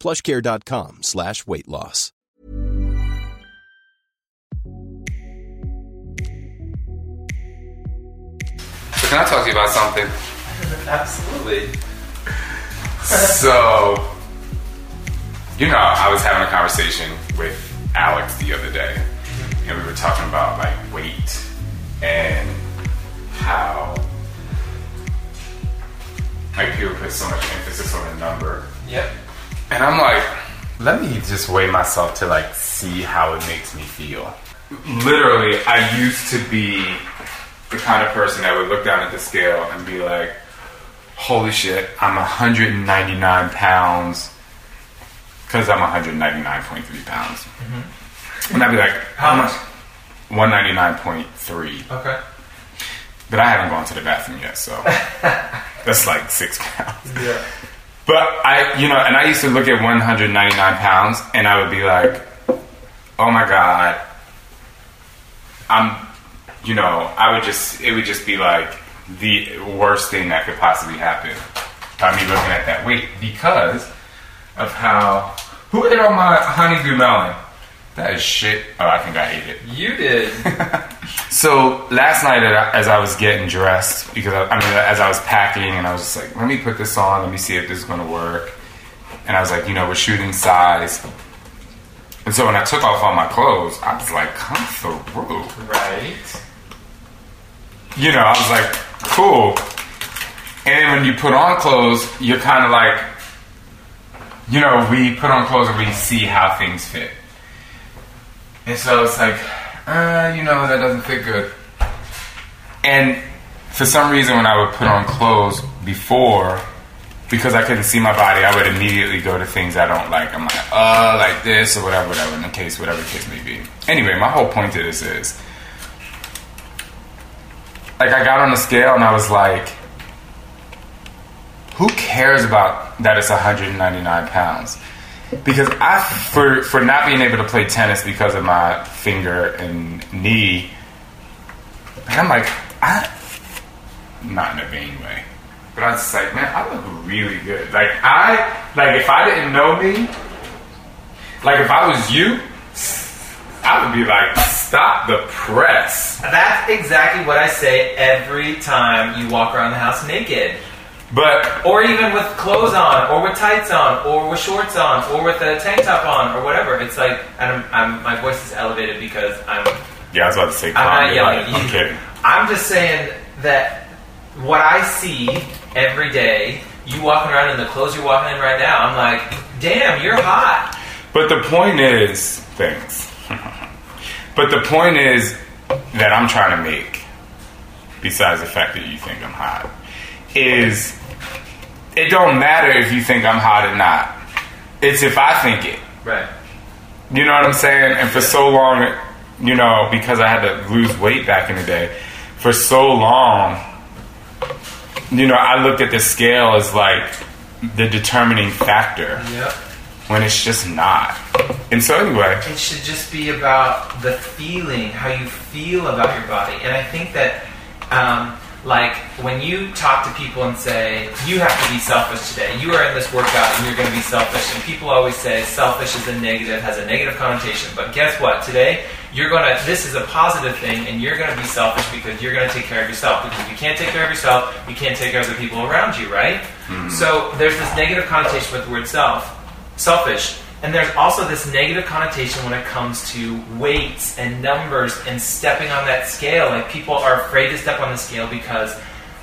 plushcare.com slash weight loss. So can I talk to you about something? Absolutely. So, you know, I was having a conversation with Alex the other day, and we were talking about like weight and how like people put so much emphasis on a number. Yep. And I'm like, let me just weigh myself to like see how it makes me feel. Literally, I used to be the kind of person that would look down at the scale and be like, holy shit, I'm 199 pounds because I'm 199.3 pounds. Mm-hmm. And I'd be like, How much? 199.3. Okay. But I haven't gone to the bathroom yet, so that's like six pounds. Yeah. But I, you know, and I used to look at 199 pounds and I would be like, oh my God, I'm, you know, I would just, it would just be like the worst thing that could possibly happen by me looking at that weight because of how, who ate all my honeydew melon? That is shit. Oh, I think I ate it. You did. So last night, as I was getting dressed, because I, I mean, as I was packing, and I was just like, let me put this on, let me see if this is going to work. And I was like, you know, we're shooting size. And so when I took off all my clothes, I was like, come through. right. You know, I was like, cool. And then when you put on clothes, you're kind of like, you know, we put on clothes and we see how things fit. And so it's like, uh, you know, that doesn't fit good. And for some reason, when I would put on clothes before, because I couldn't see my body, I would immediately go to things I don't like. I'm like, uh, like this or whatever, whatever, in the case, whatever the case may be. Anyway, my whole point to this is, like, I got on the scale and I was like, who cares about that it's 199 pounds? Because I, for for not being able to play tennis because of my finger and knee, I'm like, I, not in a vain way, but I was just like, man, I look really good. Like I, like if I didn't know me, like if I was you, I would be like, stop the press. That's exactly what I say every time you walk around the house naked. But Or even with clothes on, or with tights on, or with shorts on, or with a tank top on, or whatever. It's like, and I'm, I'm, my voice is elevated because I'm yeah, I was about to say, I'm not yelling at you. I'm kidding. I'm just saying that what I see every day, you walking around in the clothes you're walking in right now, I'm like, damn, you're hot. But the point is, thanks. but the point is that I'm trying to make, besides the fact that you think I'm hot, is it don't matter if you think I'm hot or not. It's if I think it. Right. You know what I'm saying? And for so long, you know, because I had to lose weight back in the day, for so long, you know, I looked at the scale as like the determining factor Yep. when it's just not. And so, anyway, It should just be about the feeling, how you feel about your body. And I think that, um, like, when you talk to people and say, you have to be selfish today, you are in this workout and you're going to be selfish. And people always say selfish is a negative, has a negative connotation. But guess what? Today, you're going to, this is a positive thing, and you're going to be selfish because you're going to take care of yourself. Because if you can't take care of yourself, you can't take care of the people around you, right? Mm-hmm. So there's this negative connotation with the word self, selfish. And there's also this negative connotation when it comes to weights and numbers and stepping on that scale. Like people are afraid to step on the scale because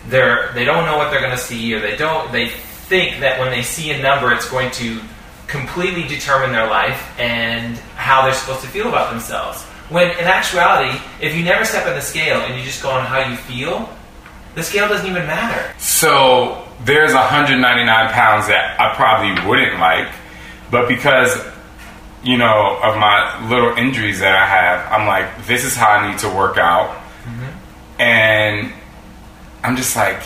they're they don't know what they're going to see, or they don't they think that when they see a number, it's going to completely determine their life and how they're supposed to feel about themselves. When in actuality, if you never step on the scale and you just go on how you feel, the scale doesn't even matter. So there's 199 pounds that I probably wouldn't like, but because you know of my little injuries that I have, I'm like, this is how I need to work out, mm-hmm. and I'm just like,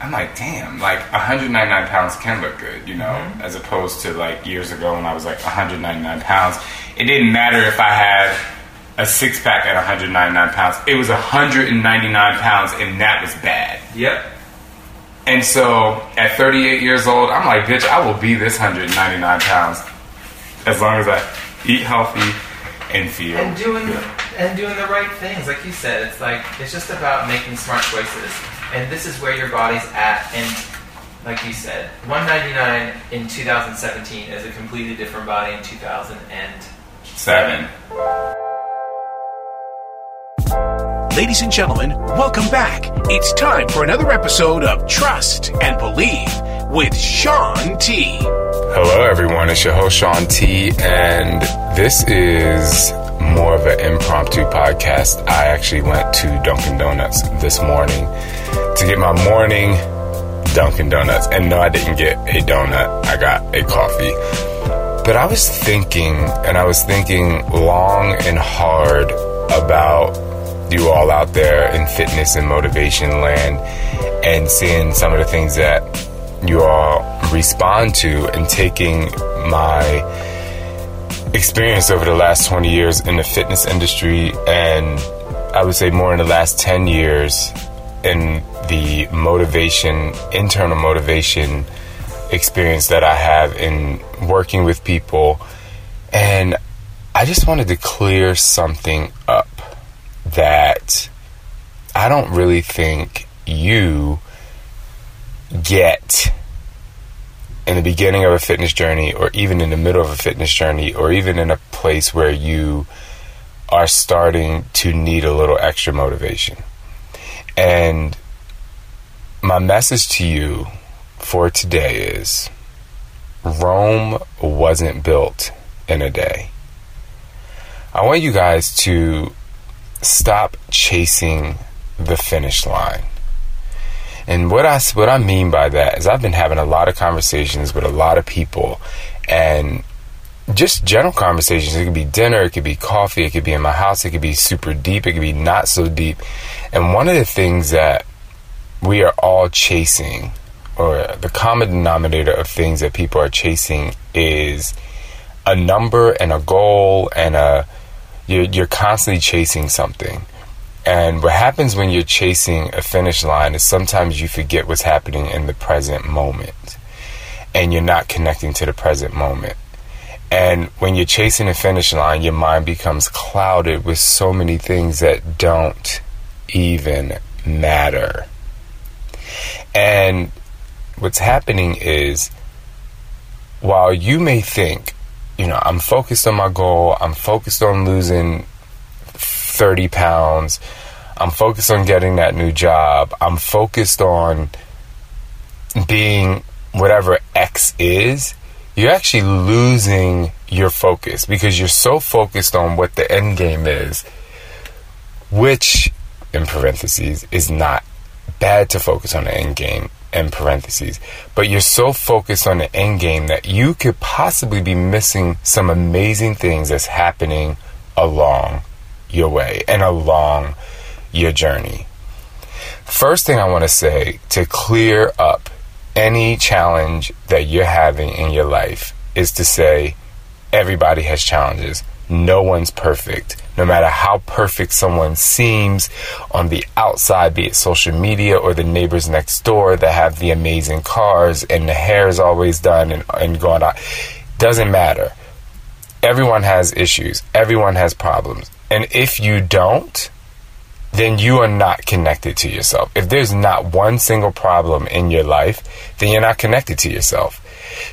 I'm like, damn, like 199 pounds can look good, you know, mm-hmm. as opposed to like years ago when I was like 199 pounds. It didn't matter if I had a six pack at 199 pounds. It was 199 pounds, and that was bad. Yep. And so at 38 years old, I'm like, bitch, I will be this 199 pounds as long as I eat healthy and feel and doing good. and doing the right things. Like you said, it's like it's just about making smart choices and this is where your body's at. And like you said, 199 in 2017 is a completely different body in 2007. Ladies and gentlemen, welcome back. It's time for another episode of Trust and Believe with Shaun T. Hello, everyone. It's your host, Shaun T, and this is more of an impromptu podcast. I actually went to Dunkin' Donuts this morning to get my morning Dunkin' Donuts. And no, I didn't get a donut, I got a coffee. But I was thinking, and I was thinking long and hard about you all out there in fitness and motivation land and seeing some of the things that you all respond to and taking my experience over the last 20 years in the fitness industry and I would say more in the last 10 years in the motivation, internal motivation experience that I have in working with people. And I just wanted to clear something that I don't really think you get in the beginning of a fitness journey, or even in the middle of a fitness journey, or even in a place where you are starting to need a little extra motivation. And my message to you for today is Rome wasn't built in a day. I want you guys to stop chasing the finish line. And what I what I mean by that is I've been having a lot of conversations with a lot of people and just general conversations. It could be dinner, it could be coffee, it could be in my house, it could be super deep, it could be not so deep. And one of the things that we are all chasing, or the common denominator of things that people are chasing, is a number and a goal and a you're, you're constantly chasing something. And what happens when you're chasing a finish line is sometimes you forget what's happening in the present moment. And you're not connecting to the present moment. And when you're chasing a finish line, your mind becomes clouded with so many things that don't even matter. And what's happening is while you may think, you know, I'm focused on my goal, I'm focused on losing 30 pounds. I'm focused on getting that new job. I'm focused on being whatever X is. You're actually losing your focus because you're so focused on what the end game is, which, in parentheses, is not bad to focus on the end game in parentheses, but you're so focused on the end game that you could possibly be missing some amazing things that's happening along your way and along your journey. First thing I want to say to clear up any challenge that you're having in your life is to say everybody has challenges. No one's perfect. No matter how perfect someone seems on the outside, be it social media or the neighbors next door that have the amazing cars and the hair is always done and, and going on, doesn't matter. Everyone has issues. Everyone has problems. And if you don't, then you are not connected to yourself. If there's not one single problem in your life, then you're not connected to yourself.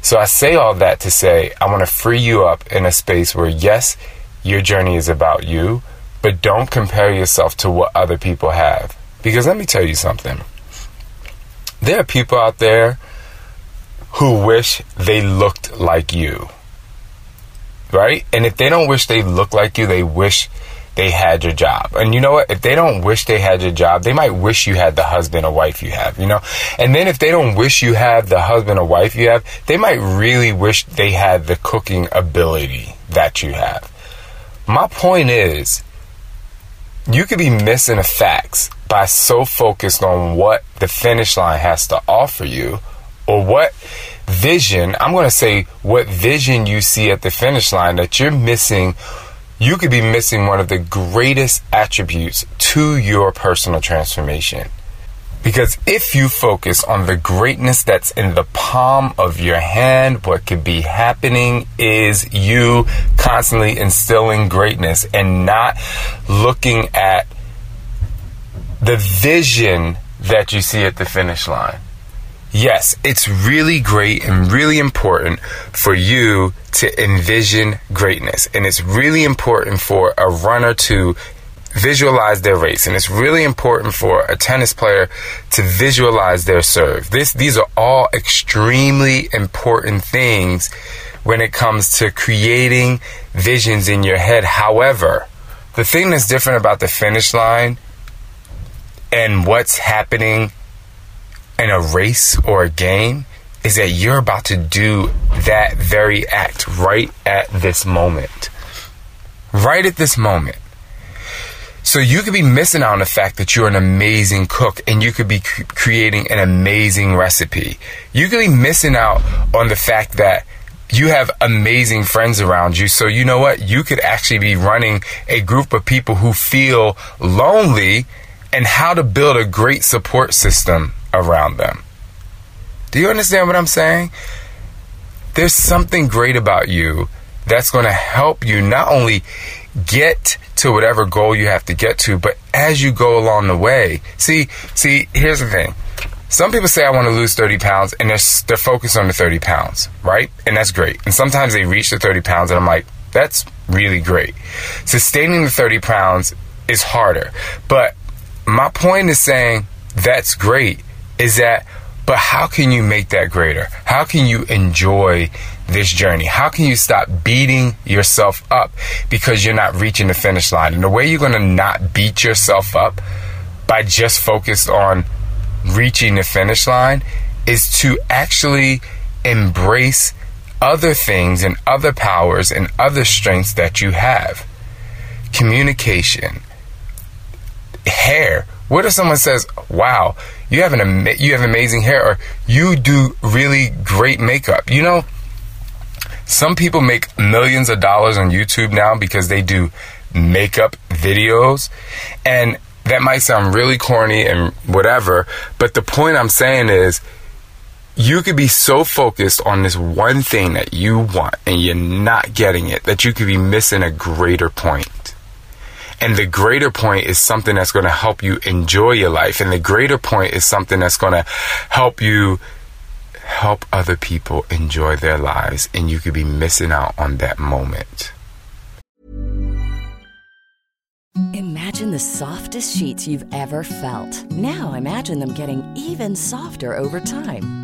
So I say all that to say I want to free you up in a space where, yes, your journey is about you, but don't compare yourself to what other people have. Because let me tell you something. There are people out there who wish they looked like you. Right? And if they don't wish they looked like you, they wish they had your job. And you know what? If they don't wish they had your job, they might wish you had the husband or wife you have, you know? And then if they don't wish you had the husband or wife you have, they might really wish they had the cooking ability that you have. My point is, you could be missing the facts by so focused on what the finish line has to offer you or what vision, I'm going to say what vision you see at the finish line that you're missing you could be missing one of the greatest attributes to your personal transformation. Because if you focus on the greatness that's in the palm of your hand, what could be happening is you constantly instilling greatness and not looking at the vision that you see at the finish line yes, it's really great and really important for you to envision greatness. And it's really important for a runner to visualize their race. And it's really important for a tennis player to visualize their serve. This, these are all extremely important things when it comes to creating visions in your head. However, the thing that's different about the finish line and what's happening in a race or a game is that you're about to do that very act right at this moment. Right at this moment. So you could be missing out on the fact that you're an amazing cook and you could be cr- creating an amazing recipe. You could be missing out on the fact that you have amazing friends around you. So you know what? You could actually be running a group of people who feel lonely and how to build a great support system around them. Do you understand what I'm saying? There's something great about you that's going to help you not only get to whatever goal you have to get to, but as you go along the way. See, see, here's the thing. Some people say I want to lose 30 pounds and they're, they're focused on the 30 pounds, right? And that's great. And sometimes they reach the 30 pounds and I'm like, that's really great. Sustaining the 30 pounds is harder. But my point is saying that's great is that, but how can you make that greater? How can you enjoy this journey? How can you stop beating yourself up because you're not reaching the finish line? And the way you're going to not beat yourself up by just focused on reaching the finish line is to actually embrace other things and other powers and other strengths that you have. Communication, hair. What if someone says, "Wow, you have an ama- you have amazing hair or you do really great makeup. You know, some people make millions of dollars on YouTube now because they do makeup videos and that might sound really corny and whatever, but the point I'm saying is you could be so focused on this one thing that you want and you're not getting it that you could be missing a greater point. And the greater point is something that's going to help you enjoy your life. And the greater point is something that's going to help you help other people enjoy their lives. And you could be missing out on that moment. Imagine the softest sheets you've ever felt. Now imagine them getting even softer over time.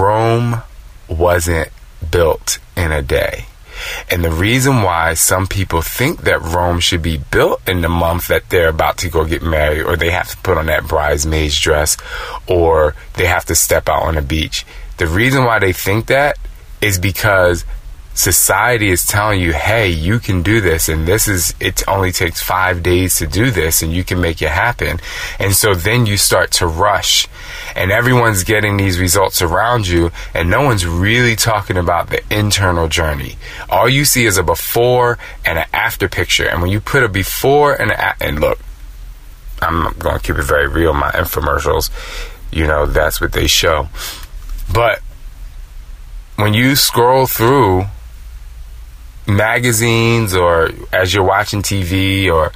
Rome wasn't built in a day. And the reason why some people think that Rome should be built in the month that they're about to go get married, or they have to put on that bridesmaid's dress, or they have to step out on a beach, the reason why they think that is because society is telling you, hey, you can do this, and this is, it only takes five days to do this, and you can make it happen. And so then you start to rush, and everyone's getting these results around you, and no one's really talking about the internal journey. All you see is a before and an after picture, and when you put a before and a, and look, I'm going to keep it very real, my infomercials, you know, that's what they show. But when you scroll through magazines or as you're watching TV or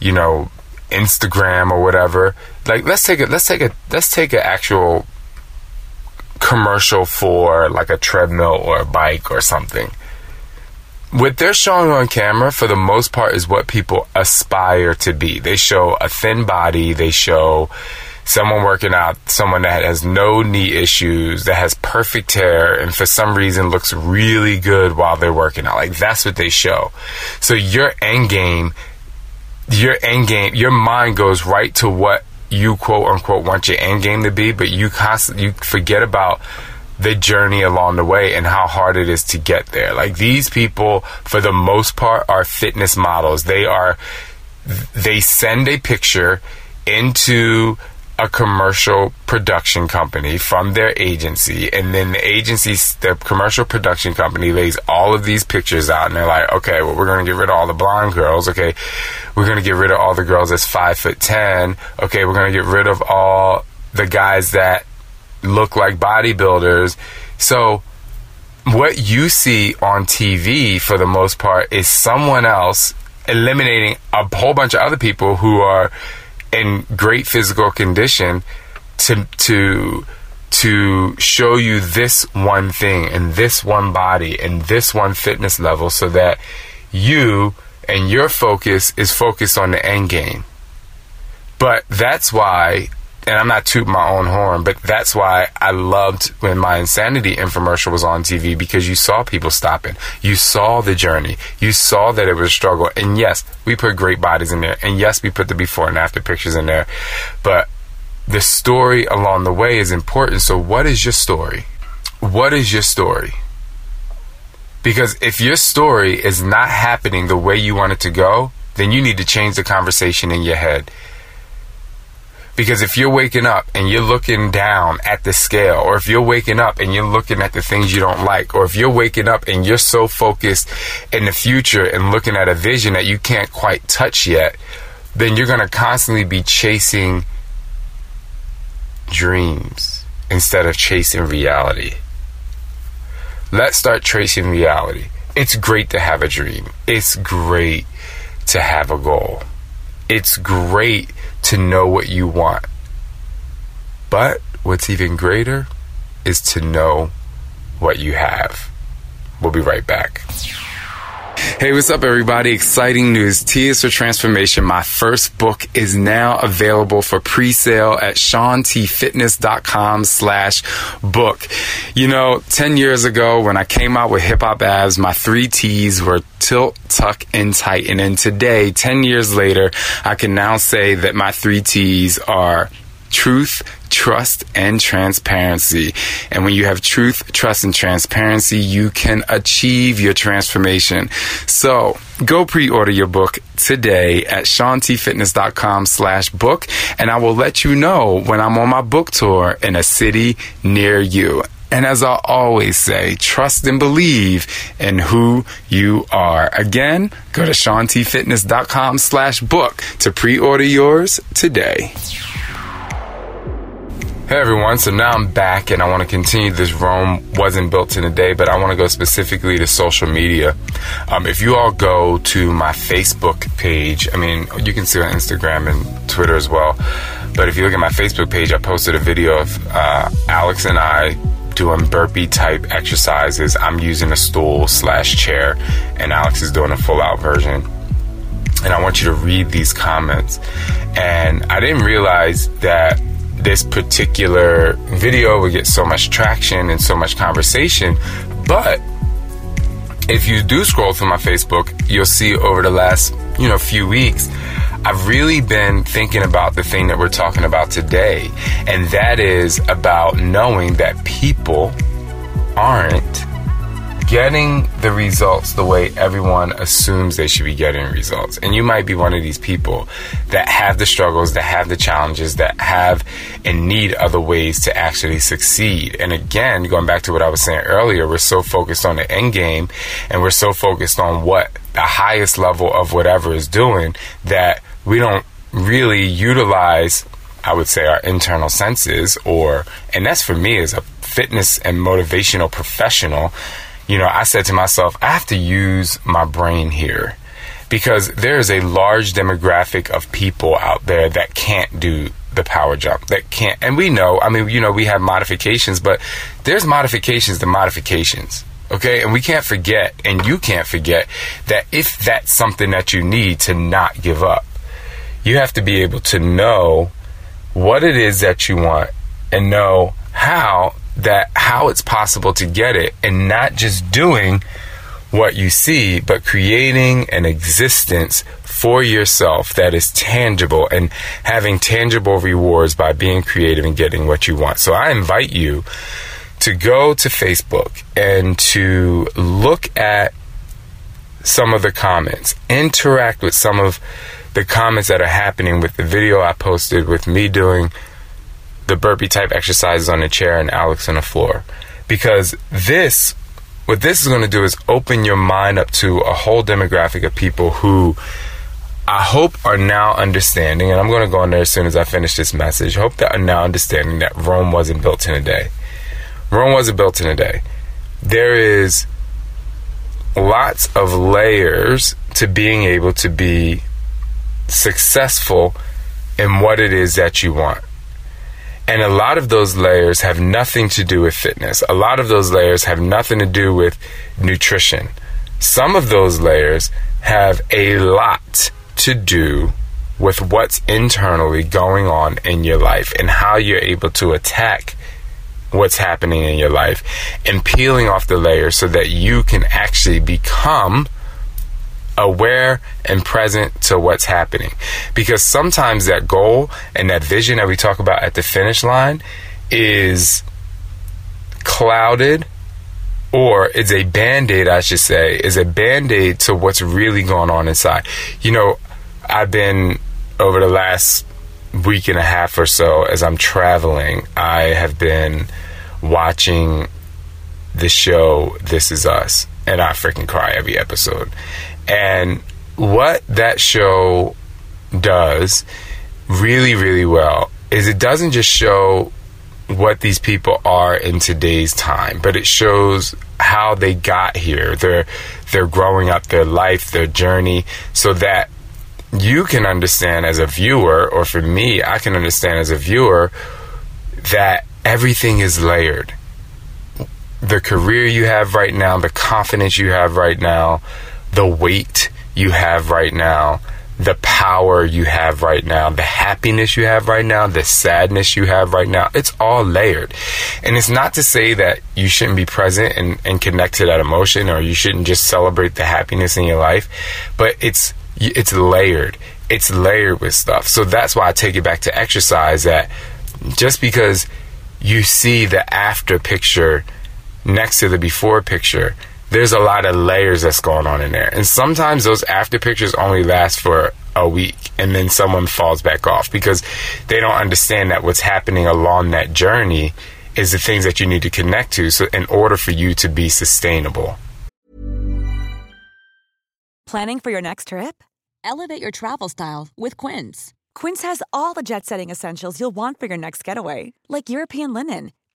you know Instagram or whatever like let's take a let's take a let's take an actual commercial for like a treadmill or a bike or something. What they're showing on camera for the most part is what people aspire to be. They show a thin body. They show someone working out, someone that has no knee issues, that has perfect hair, and for some reason looks really good while they're working out. Like that's what they show. So your end game, your end game, your mind goes right to what you quote unquote want your end game to be, but you constantly you forget about the journey along the way and how hard it is to get there. Like these people, for the most part, are fitness models. They are, they send a picture into a commercial production company from their agency, and then the agency, the commercial production company, lays all of these pictures out, and they're like, okay, well, we're going to get rid of all the blonde girls. Okay, we're going to get rid of all the girls that's five foot ten. Okay, we're going to get rid of all the guys that look like bodybuilders. So, what you see on TV for the most part is someone else eliminating a whole bunch of other people who are in great physical condition to to to show you this one thing and this one body and this one fitness level so that you and your focus is focused on the end game. But that's why and I'm not tooting my own horn, but that's why I loved when my insanity infomercial was on TV because you saw people stopping. You saw the journey. You saw that it was a struggle. And yes, we put great bodies in there. And yes, we put the before and after pictures in there. But the story along the way is important. So, what is your story? What is your story? Because if your story is not happening the way you want it to go, then you need to change the conversation in your head because if you're waking up and you're looking down at the scale, or if you're waking up and you're looking at the things you don't like, or if you're waking up and you're so focused in the future and looking at a vision that you can't quite touch yet, then you're going to constantly be chasing dreams instead of chasing reality. Let's start tracing reality. It's great to have a dream. It's great to have a goal. It's great to know what you want. But what's even greater is to know what you have. We'll be right back. Hey, what's up, everybody? Exciting news. T is for Transformation. My first book is now available for pre-sale at shauntfitness.com slash book. You know, 10 years ago when I came out with Hip Hop Abs, my three T's were tilt, tuck, and tighten. And today, 10 years later, I can now say that my three T's are truth, trust, and transparency. And when you have truth, trust, and transparency, you can achieve your transformation. So go pre-order your book today at shauntfitness.com slash book, and I will let you know when I'm on my book tour in a city near you. And as I always say, trust and believe in who you are. Again, go to shauntfitness.com slash book to pre-order yours today. Hey everyone, so now I'm back and I want to continue this Rome wasn't built in a day, but I want to go specifically to social media. Um, if you all go to my Facebook page, I mean, you can see on Instagram and Twitter as well, but if you look at my Facebook page, I posted a video of uh, Alex and I doing burpee type exercises. I'm using a stool slash chair, and Alex is doing a full out version. And I want you to read these comments. And I didn't realize that this particular video would get so much traction and so much conversation. But if you do scroll through my Facebook, you'll see over the last, you know, few weeks, I've really been thinking about the thing that we're talking about today. And that is about knowing that people aren't getting the results the way everyone assumes they should be getting results. And you might be one of these people that have the struggles, that have the challenges, that have and need other ways to actually succeed. And again, going back to what I was saying earlier, we're so focused on the end game and we're so focused on what the highest level of whatever is doing that we don't really utilize I would say our internal senses or and that's for me as a fitness and motivational professional you know, I said to myself, I have to use my brain here because there is a large demographic of people out there that can't do the power jump that can't and we know i mean you know we have modifications but there's modifications to modifications okay? And we can't forget and you can't forget that if that's something that you need to not give up you have to be able to know what it is that you want and know how that how it's possible to get it and not just doing what you see, but creating an existence for yourself that is tangible and having tangible rewards by being creative and getting what you want. So I invite you to go to Facebook and to look at some of the comments, interact with some of the comments that are happening with the video I posted with me doing the burpee type exercises on a chair and Alex on the floor. Because this, what this is going to do is open your mind up to a whole demographic of people who I hope are now understanding, and I'm going to go on there as soon as I finish this message. Hope that are now understanding that Rome wasn't built in a day. Rome wasn't built in a day. There is lots of layers to being able to be successful in what it is that you want. And a lot of those layers have nothing to do with fitness. A lot of those layers have nothing to do with nutrition. Some of those layers have a lot to do with what's internally going on in your life and how you're able to attack what's happening in your life and peeling off the layers so that you can actually become aware and present to what's happening. Because sometimes that goal and that vision that we talk about at the finish line is clouded or it's a band-aid i should say is a band-aid to what's really going on inside you know i've been over the last week and a half or so as i'm traveling i have been watching the show this is us and i freaking cry every episode and what that show does really, really well is it doesn't just show what these people are in today's time, but it shows how they got here, their their growing up, their life, their journey, so that you can understand as a viewer, or for me, I can understand as a viewer that everything is layered. The career you have right now, the confidence you have right now, the weight you have right now, the power you have right now, the happiness you have right now, the sadness you have right now. It's all layered. And it's not to say that you shouldn't be present and, and connect to that emotion or you shouldn't just celebrate the happiness in your life, but it's it's layered. It's layered with stuff. So that's why I take it back to exercise that just because you see the after picture next to the before picture there's a lot of layers that's going on in there. And sometimes those after pictures only last for a week and then someone falls back off because they don't understand that what's happening along that journey is the things that you need to connect to so in order for you to be sustainable. Planning for your next trip? Elevate your travel style with Quince. Quince has all the jet-setting essentials you'll want for your next getaway, like European linen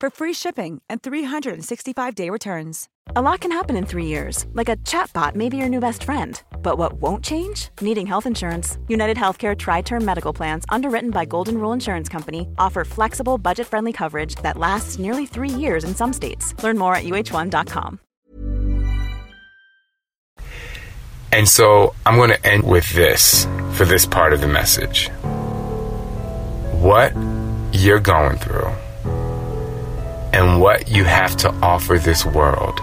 for free shipping and 365-day returns. A lot can happen in 3 years. Like a chatbot may be your new best friend but what won't change? Needing health insurance. United Healthcare Tri Term Medical Plans, underwritten by Golden Rule Insurance Company, offer flexible, budget friendly coverage that lasts nearly three years in some states. Learn more at uh1.com. And so I'm going to end with this for this part of the message. What you're going through and what you have to offer this world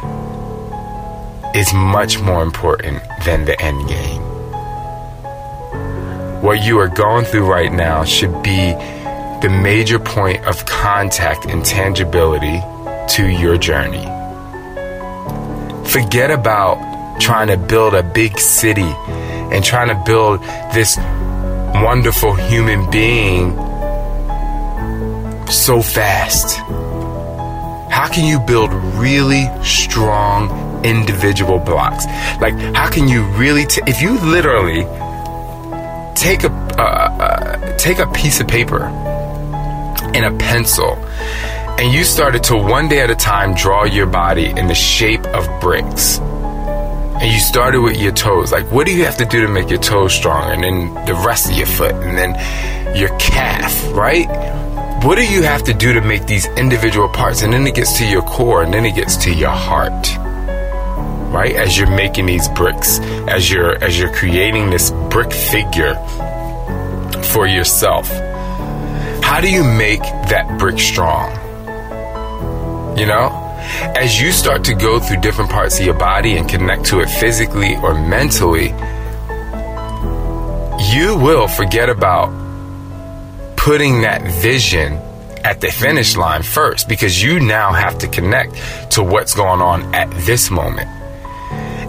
is much more important than the end game. What you are going through right now should be the major point of contact and tangibility to your journey. Forget about trying to build a big city and trying to build this wonderful human being so fast. How can you build really strong individual blocks? Like, how can you really, t- if you literally take a uh, uh, take a piece of paper and a pencil, and you started to one day at a time draw your body in the shape of bricks and you started with your toes. Like, what do you have to do to make your toes stronger? And then the rest of your foot, and then your calf, right? What do you have to do to make these individual parts? And then it gets to your core, and then it gets to your heart, right? As you're making these bricks, as you're as you're creating this brick figure for yourself. How do you make that brick strong? You know? as you start to go through different parts of your body and connect to it physically or mentally, you will forget about putting that vision at the finish line first because you now have to connect to what's going on at this moment.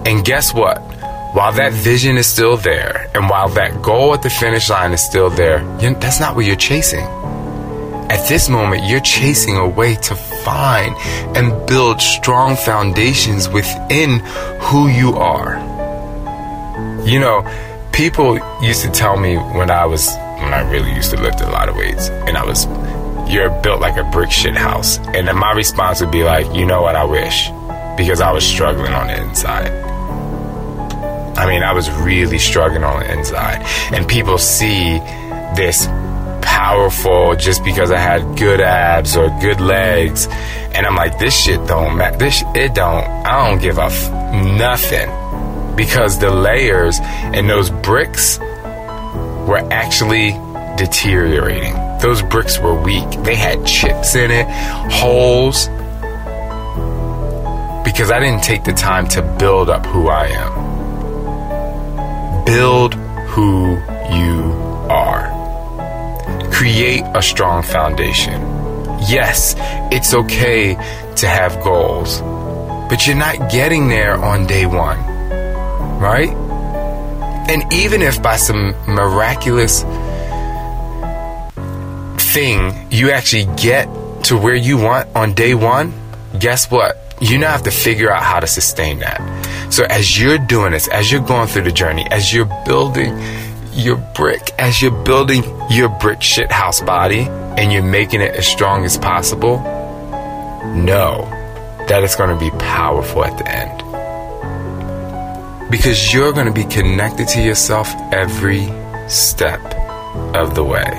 And guess what? While that vision is still there and while that goal at the finish line is still there, that's not what you're chasing. At this moment, you're chasing a way to find and build strong foundations within who you are. You know, people used to tell me when I was, when I really used to lift a lot of weights, and I was, you're built like a brick shit house. And then my response would be like, you know what, I wish. Because I was struggling on the inside. I mean, I was really struggling on the inside. And people see this powerful just because I had good abs or good legs. And I'm like, this shit don't matter. This it don't. I don't give a f- nothing because the layers and those bricks were actually deteriorating. Those bricks were weak. They had chips in it, holes. Because I didn't take the time to build up who I am. Build who you are create a strong foundation. Yes, it's okay to have goals, but you're not getting there on day one, right? And even if by some miraculous thing you actually get to where you want on day one, guess what? You now have to figure out how to sustain that. So as you're doing this, as you're going through the journey, as you're building your brick as you're building your brick shit house body and you're making it as strong as possible, know that it's going to be powerful at the end. Because you're going to be connected to yourself every step of the way.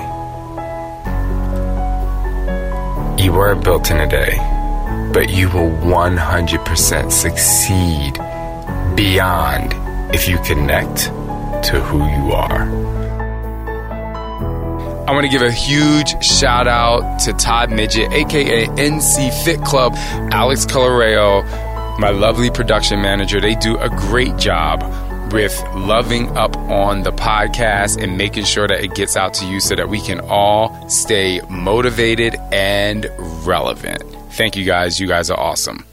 You weren't built in a day, but you will 100% succeed beyond if you connect to who you are. I want to give a huge shout out to Todd Midget, aka NC Fit Club, Alex Coloreo, my lovely production manager. They do a great job with loving up on the podcast and making sure that it gets out to you so that we can all stay motivated and relevant. Thank you guys. You guys are awesome.